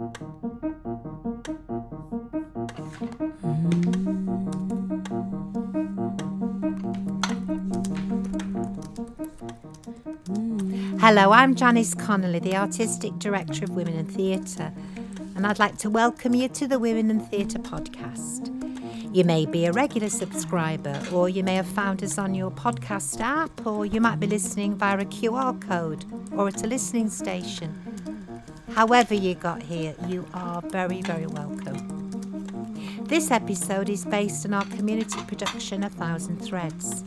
Mm. Hello, I'm Janice Connolly, the Artistic Director of Women in Theatre, and I'd like to welcome you to the Women in Theatre podcast. You may be a regular subscriber, or you may have found us on your podcast app, or you might be listening via a QR code or at a listening station. However, you got here, you are very, very welcome. This episode is based on our community production, A Thousand Threads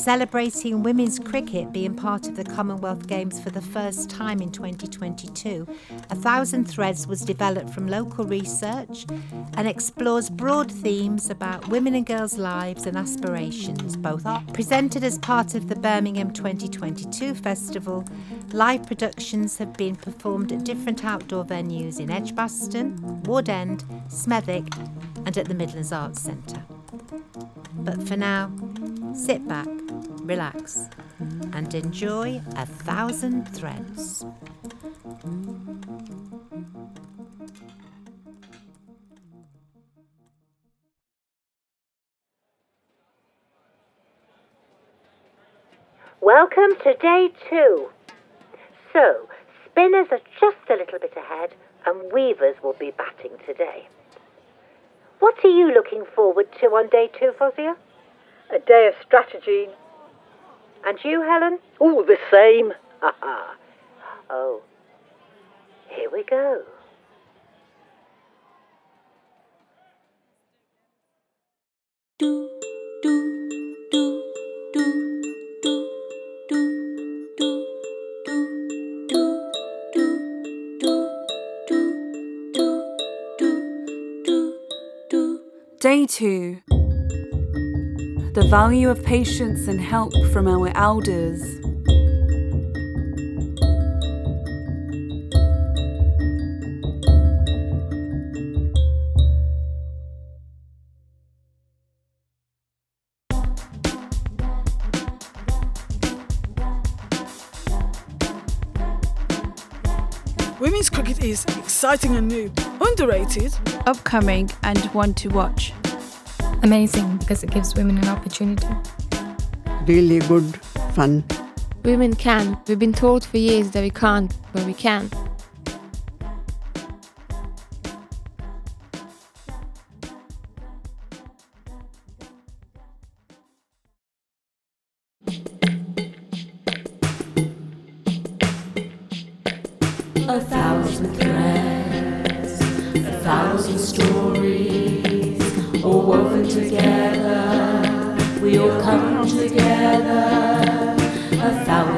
celebrating women's cricket being part of the Commonwealth Games for the first time in 2022, A Thousand Threads was developed from local research and explores broad themes about women and girls' lives and aspirations. Both are presented as part of the Birmingham 2022 festival. Live productions have been performed at different outdoor venues in Edgbaston, Ward End, Smethwick, and at the Midlands Arts Centre. But for now, sit back, relax, and enjoy a thousand threads. Welcome to day two. So, spinners are just a little bit ahead, and weavers will be batting today. What are you looking forward to on day two, Fozia? A day of strategy. And you, Helen? All the same. Ha ha. Oh, here we go. Do, do, do, do. Day 2 the value of patience and help from our elders. Women's cricket is exciting and new, underrated. upcoming and one to watch. Amazing because it gives women an opportunity. really good fun. Women can. We've been told for years that we can't, but we can.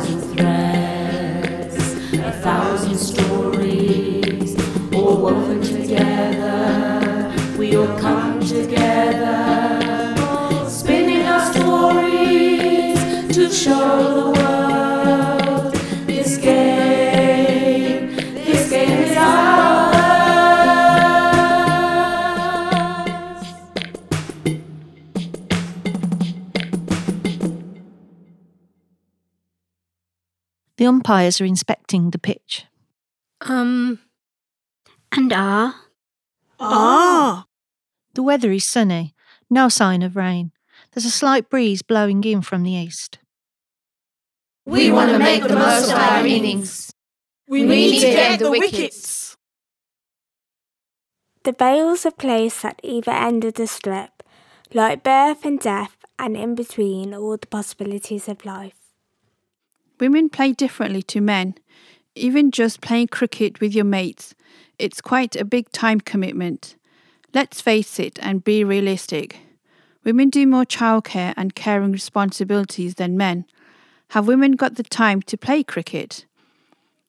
Thousand threads, a thousand stories, all woven together. We all come together, spinning our stories to show The umpires are inspecting the pitch. Um, and are. Ah! The weather is sunny, no sign of rain. There's a slight breeze blowing in from the east. We want to make the most of our innings. We, need need to to get get the the wickets. wickets. The bails are placed at either end of the strip, like birth and death, and in between all the possibilities of life. Women play differently to men. Even just playing cricket with your mates, it's quite a big time commitment. Let's face it and be realistic. Women do more childcare and caring responsibilities than men. Have women got the time to play cricket?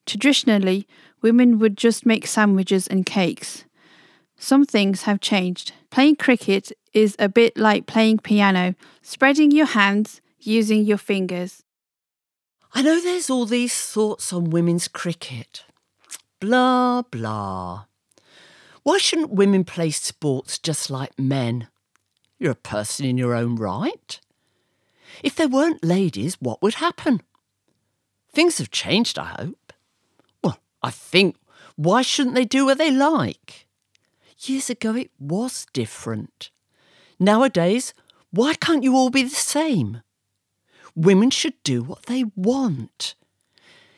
Traditionally, women would just make sandwiches and cakes. Some things have changed. Playing cricket is a bit like playing piano, spreading your hands, using your fingers. I know there's all these thoughts on women's cricket. Blah, blah. Why shouldn't women play sports just like men? You're a person in your own right. If there weren't ladies, what would happen? Things have changed, I hope. Well, I think Why shouldn't they do what they like? Years ago, it was different. Nowadays, why can't you all be the same? Women should do what they want.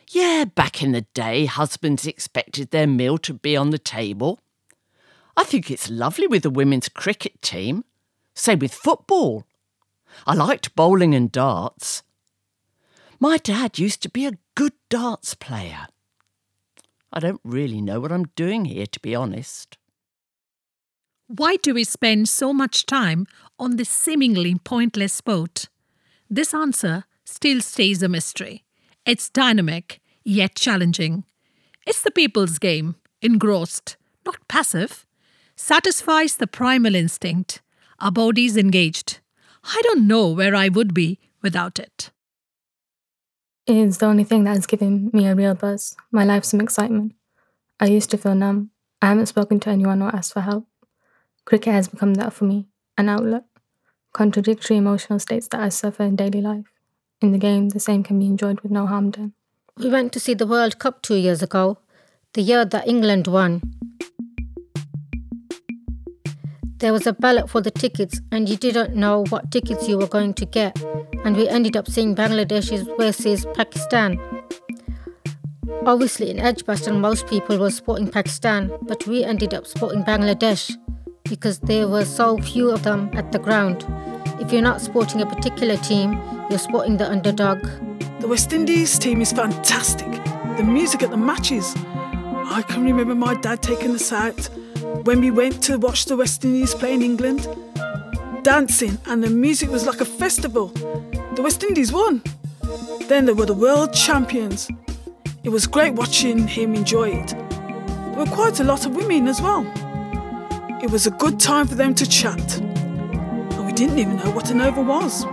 Yeah, back in the day, husbands expected their meal to be on the table. I think it's lovely with the women's cricket team. Same with football. I liked bowling and darts. My dad used to be a good darts player. I don't really know what I'm doing here, to be honest. Why do we spend so much time on this seemingly pointless sport? This answer still stays a mystery. It's dynamic, yet challenging. It's the people's game, engrossed, not passive. Satisfies the primal instinct. Our bodies engaged. I don't know where I would be without it. It is the only thing that has given me a real buzz, my life some excitement. I used to feel numb. I haven't spoken to anyone or asked for help. Cricket has become that for me, an outlet. Contradictory emotional states that I suffer in daily life. In the game, the same can be enjoyed with no harm done. We went to see the World Cup two years ago, the year that England won. There was a ballot for the tickets, and you didn't know what tickets you were going to get, and we ended up seeing Bangladesh versus Pakistan. Obviously, in Edgbaston, most people were supporting Pakistan, but we ended up supporting Bangladesh because there were so few of them at the ground. If you're not supporting a particular team, you're supporting the underdog. The West Indies team is fantastic. The music at the matches. I can remember my dad taking us out when we went to watch the West Indies play in England. Dancing and the music was like a festival. The West Indies won. Then they were the world champions. It was great watching him enjoy it. There were quite a lot of women as well. It was a good time for them to chat. And we didn't even know what an over was.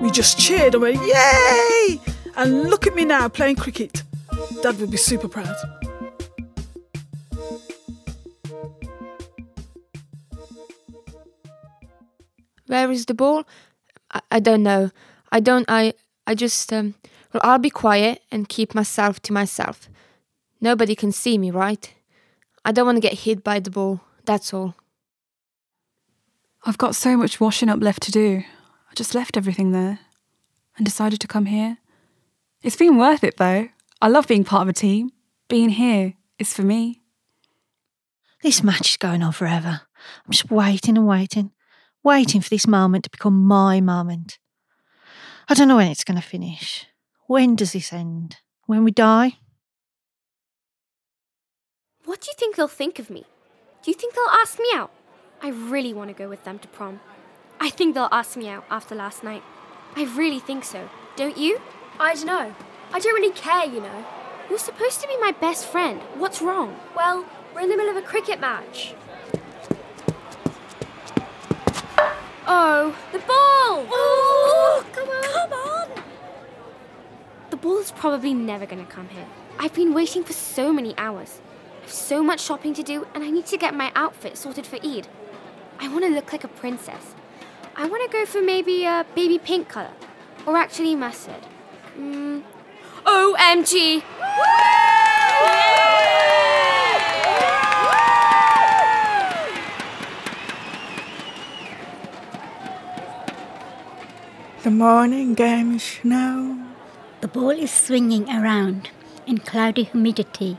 We just cheered and went, Yay! And look at me now playing cricket. Dad would be super proud. Where is the ball? I, I don't know. I don't. I. I just. Um, well, I'll be quiet and keep myself to myself. Nobody can see me, right? I don't want to get hit by the ball. That's all. I've got so much washing up left to do. I just left everything there and decided to come here. It's been worth it though. I love being part of a team. Being here is for me. This match is going on forever. I'm just waiting and waiting, waiting for this moment to become my moment. I don't know when it's going to finish. When does this end? When we die? What do you think they'll think of me? Do you think they'll ask me out? I really want to go with them to prom. I think they'll ask me out after last night. I really think so. Don't you? I don't know. I don't really care, you know. You're supposed to be my best friend. What's wrong? Well, we're in the middle of a cricket match. Oh, the ball! Oh, oh come on! Come on! The ball's probably never going to come here. I've been waiting for so many hours. I've so much shopping to do, and I need to get my outfit sorted for Eid. I want to look like a princess. I want to go for maybe a baby pink colour, or actually mustard. Mm. OMG! The morning game is now. The ball is swinging around in cloudy humidity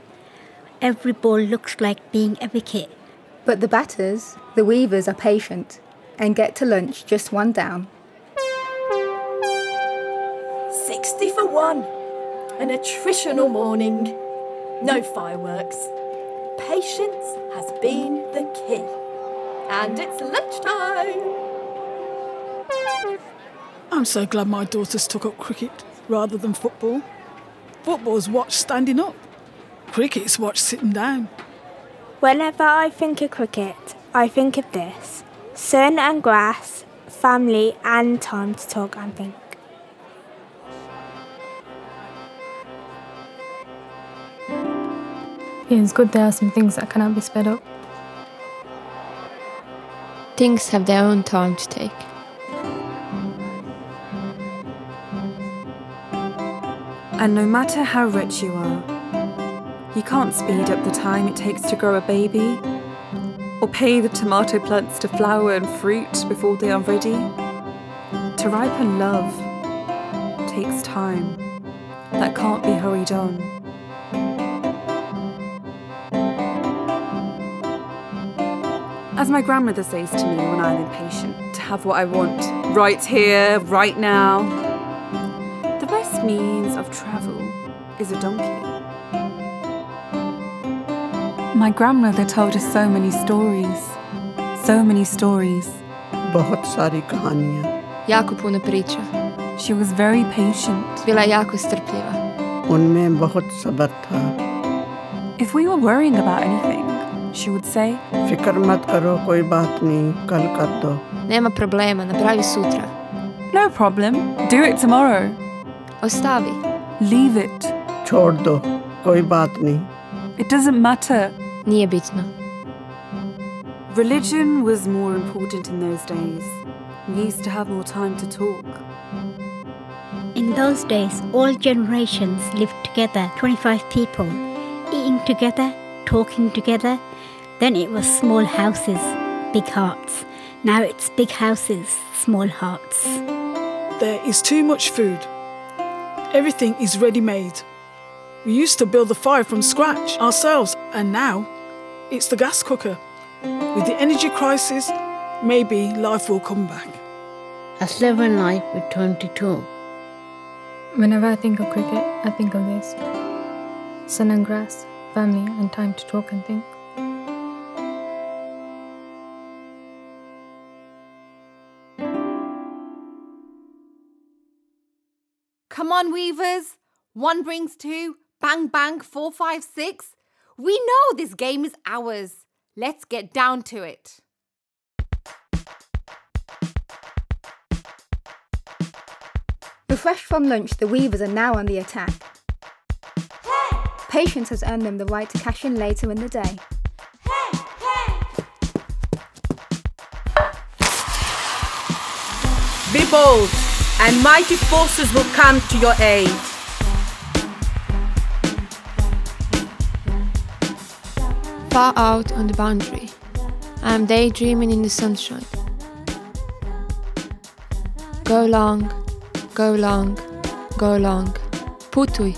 every ball looks like being a wicket. But the batters, the weavers, are patient and get to lunch just one down. 60 for one. An attritional morning. No fireworks. Patience has been the key. And it's lunchtime. I'm so glad my daughters took up cricket rather than football. Football's watched standing up. Cricket's watched sitting down. Whenever I think of cricket, I think of this sun and grass, family, and time to talk and think. It is good there are some things that cannot be sped up. Things have their own time to take. And no matter how rich you are, You can't speed up the time it takes to grow a baby, or pay the tomato plants to flower and fruit before they are ready. To ripen love takes time that can't be hurried on. As my grandmother says to me when I'm impatient, to have what I want right here, right now. The best means of travel is a donkey. My grandmother told us so many stories. So many stories. बहुत सारी कहानियाँ Jako puno priča. She was very patient. Bila je jako strpljiva. उनमें बहुत सब्र था If we were worrying about anything, she would say, फिक्र मत करो कोई बात नहीं कल कर दो Nema problema, napravi sutra. No problem, do it tomorrow. Ostavi. Leave it. छोड़ दो कोई बात नहीं It doesn't matter. Nije bitno. Religion was more important in those days. We used to have more time to talk. In those days, all generations lived together 25 people, eating together, talking together. Then it was small houses, big hearts. Now it's big houses, small hearts. There is too much food. Everything is ready made. We used to build the fire from scratch ourselves, and now it's the gas cooker. With the energy crisis, maybe life will come back. As live in life with time to talk. Whenever I think of cricket, I think of this sun and grass, family, and time to talk and think. Come on, weavers. One brings two. Bang, bang, four, five, six. We know this game is ours. Let's get down to it. Refreshed from lunch, the Weavers are now on the attack. Patience has earned them the right to cash in later in the day. Be bold, and mighty forces will come to your aid. far out on the boundary. I am daydreaming in the sunshine. Go long, go long, go long. putui.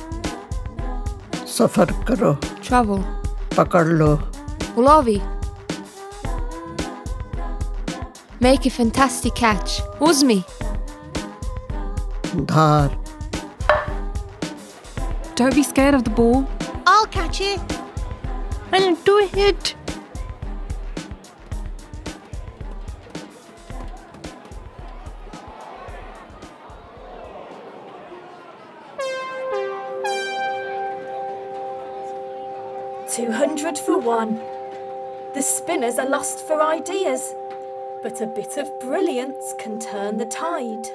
Safar karo. Travel. Pakar. Ulovi. Make a fantastic catch. Uzmi. Dhar. Don't be scared of the ball. I'll catch it. I'll do it. Two hundred for one. The spinners are lost for ideas, but a bit of brilliance can turn the tide.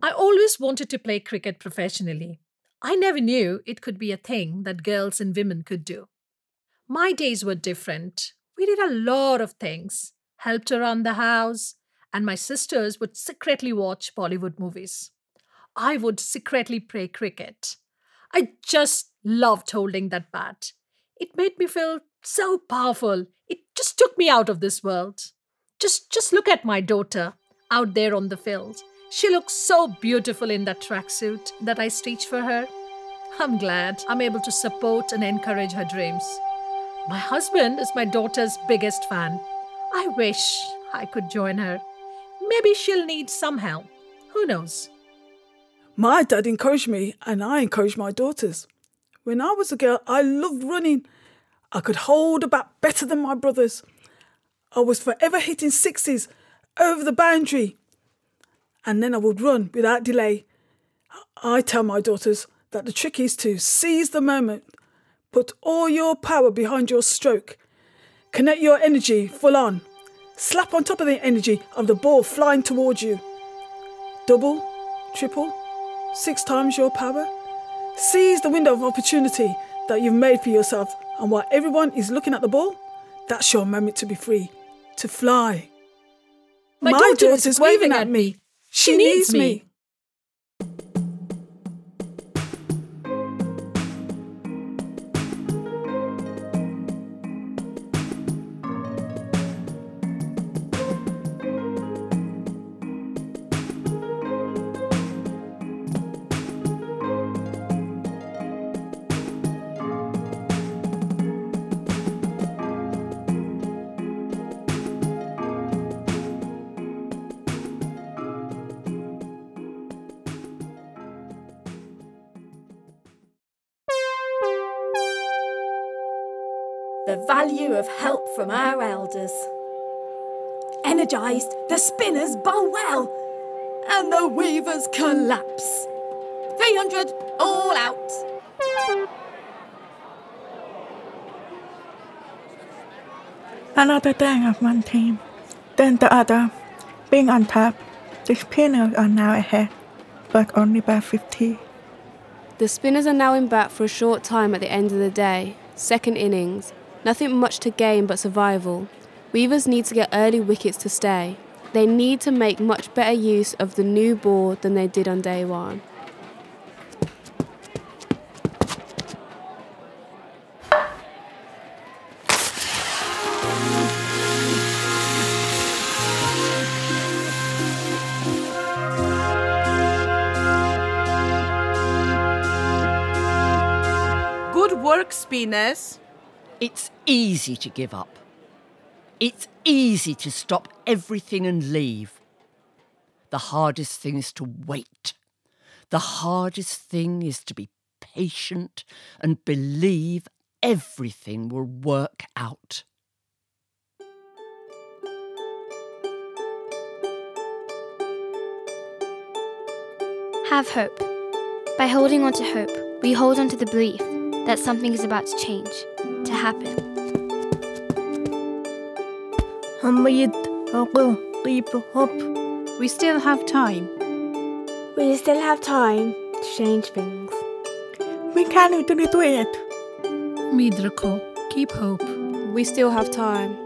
I always wanted to play cricket professionally. I never knew it could be a thing that girls and women could do. My days were different. We did a lot of things, helped around the house, and my sisters would secretly watch Bollywood movies. I would secretly play cricket. I just loved holding that bat. It made me feel so powerful. It just took me out of this world. Just just look at my daughter out there on the field. She looks so beautiful in that tracksuit that I stitched for her. I'm glad I'm able to support and encourage her dreams. My husband is my daughter's biggest fan. I wish I could join her. Maybe she'll need some help. Who knows? My dad encouraged me, and I encouraged my daughters. When I was a girl, I loved running. I could hold a bat better than my brothers. I was forever hitting sixes over the boundary. And then I would run without delay. I tell my daughters that the trick is to seize the moment, put all your power behind your stroke, connect your energy full on, slap on top of the energy of the ball flying towards you. Double, triple, six times your power. Seize the window of opportunity that you've made for yourself, and while everyone is looking at the ball, that's your moment to be free, to fly. My daughter is waving at me. She needs me. The value of help from our elders. Energised, the spinners bow well, and the weavers collapse. 300 all out. Another day of one team, then the other. Being on top, the spinners are now ahead, but only by 50. The spinners are now in bat for a short time at the end of the day. Second innings. Nothing much to gain but survival. Weavers need to get early wickets to stay. They need to make much better use of the new ball than they did on day one. Good work, spinners. It's easy to give up. It's easy to stop everything and leave. The hardest thing is to wait. The hardest thing is to be patient and believe everything will work out. Have hope. By holding on to hope, we hold on to the belief that something is about to change, to happen. Hamid, Ako, Ripo, Hop. We still have time. We still have time to change things. We can do it. Midrako, keep hope. We still have time.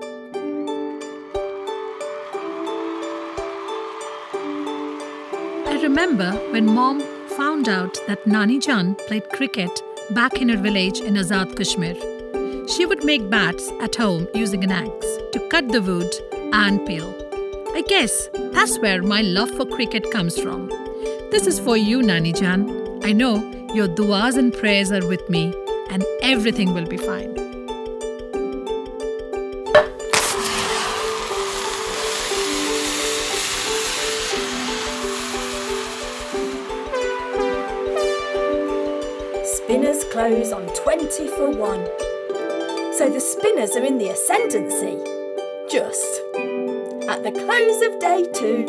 I remember when mom found out that Nani Jan played cricket back in her village in Azad Kashmir. She would make bats at home using an axe to cut the wood and peel. I guess that's where my love for cricket comes from. This is for you, Nani Jan. I know your duas and prayers are with me, and everything will be fine. Spinners close on 20 for 1. So the spinners are in the ascendancy. Just at the close of day two.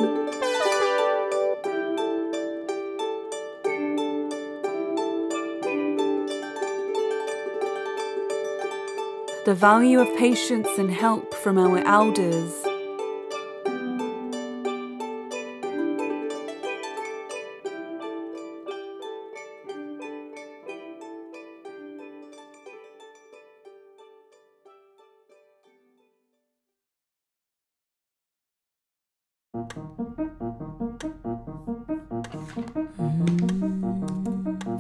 The value of patience and help from our elders. Mm-hmm.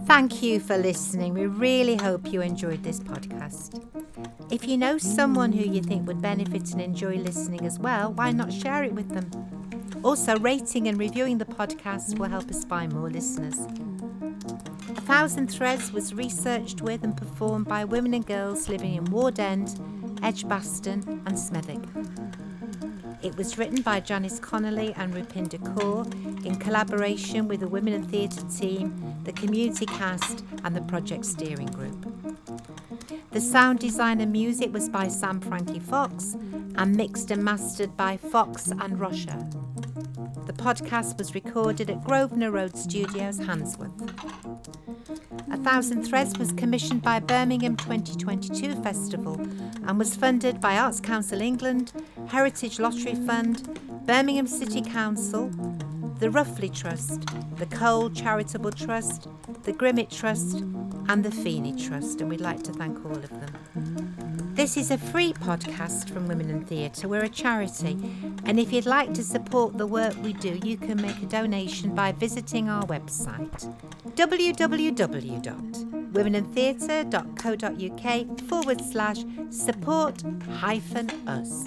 Thank you for listening. We really hope you enjoyed this podcast. If you know someone who you think would benefit and enjoy listening as well, why not share it with them? Also, rating and reviewing the podcast will help us find more listeners. A Thousand Threads was researched with and performed by women and girls living in Ward End, Edgbaston, and Smethwick. It was written by Janice Connolly and Rupinder Kaur in collaboration with the Women in Theatre team, the community cast, and the project steering group. The sound design and music was by Sam Frankie Fox and mixed and mastered by Fox and Rocha. The podcast was recorded at Grosvenor Road Studios, Handsworth. A Thousand Threads was commissioned by Birmingham 2022 Festival and was funded by Arts Council England, Heritage Lottery Fund, Birmingham City Council, the Roughley Trust, the Cole Charitable Trust, the Grimmitt Trust, and the Feeney Trust, and we'd like to thank all of them. This is a free podcast from Women in Theatre. We're a charity, and if you'd like to support the work we do, you can make a donation by visiting our website www.womenintheatre.co.uk forward slash support hyphen us.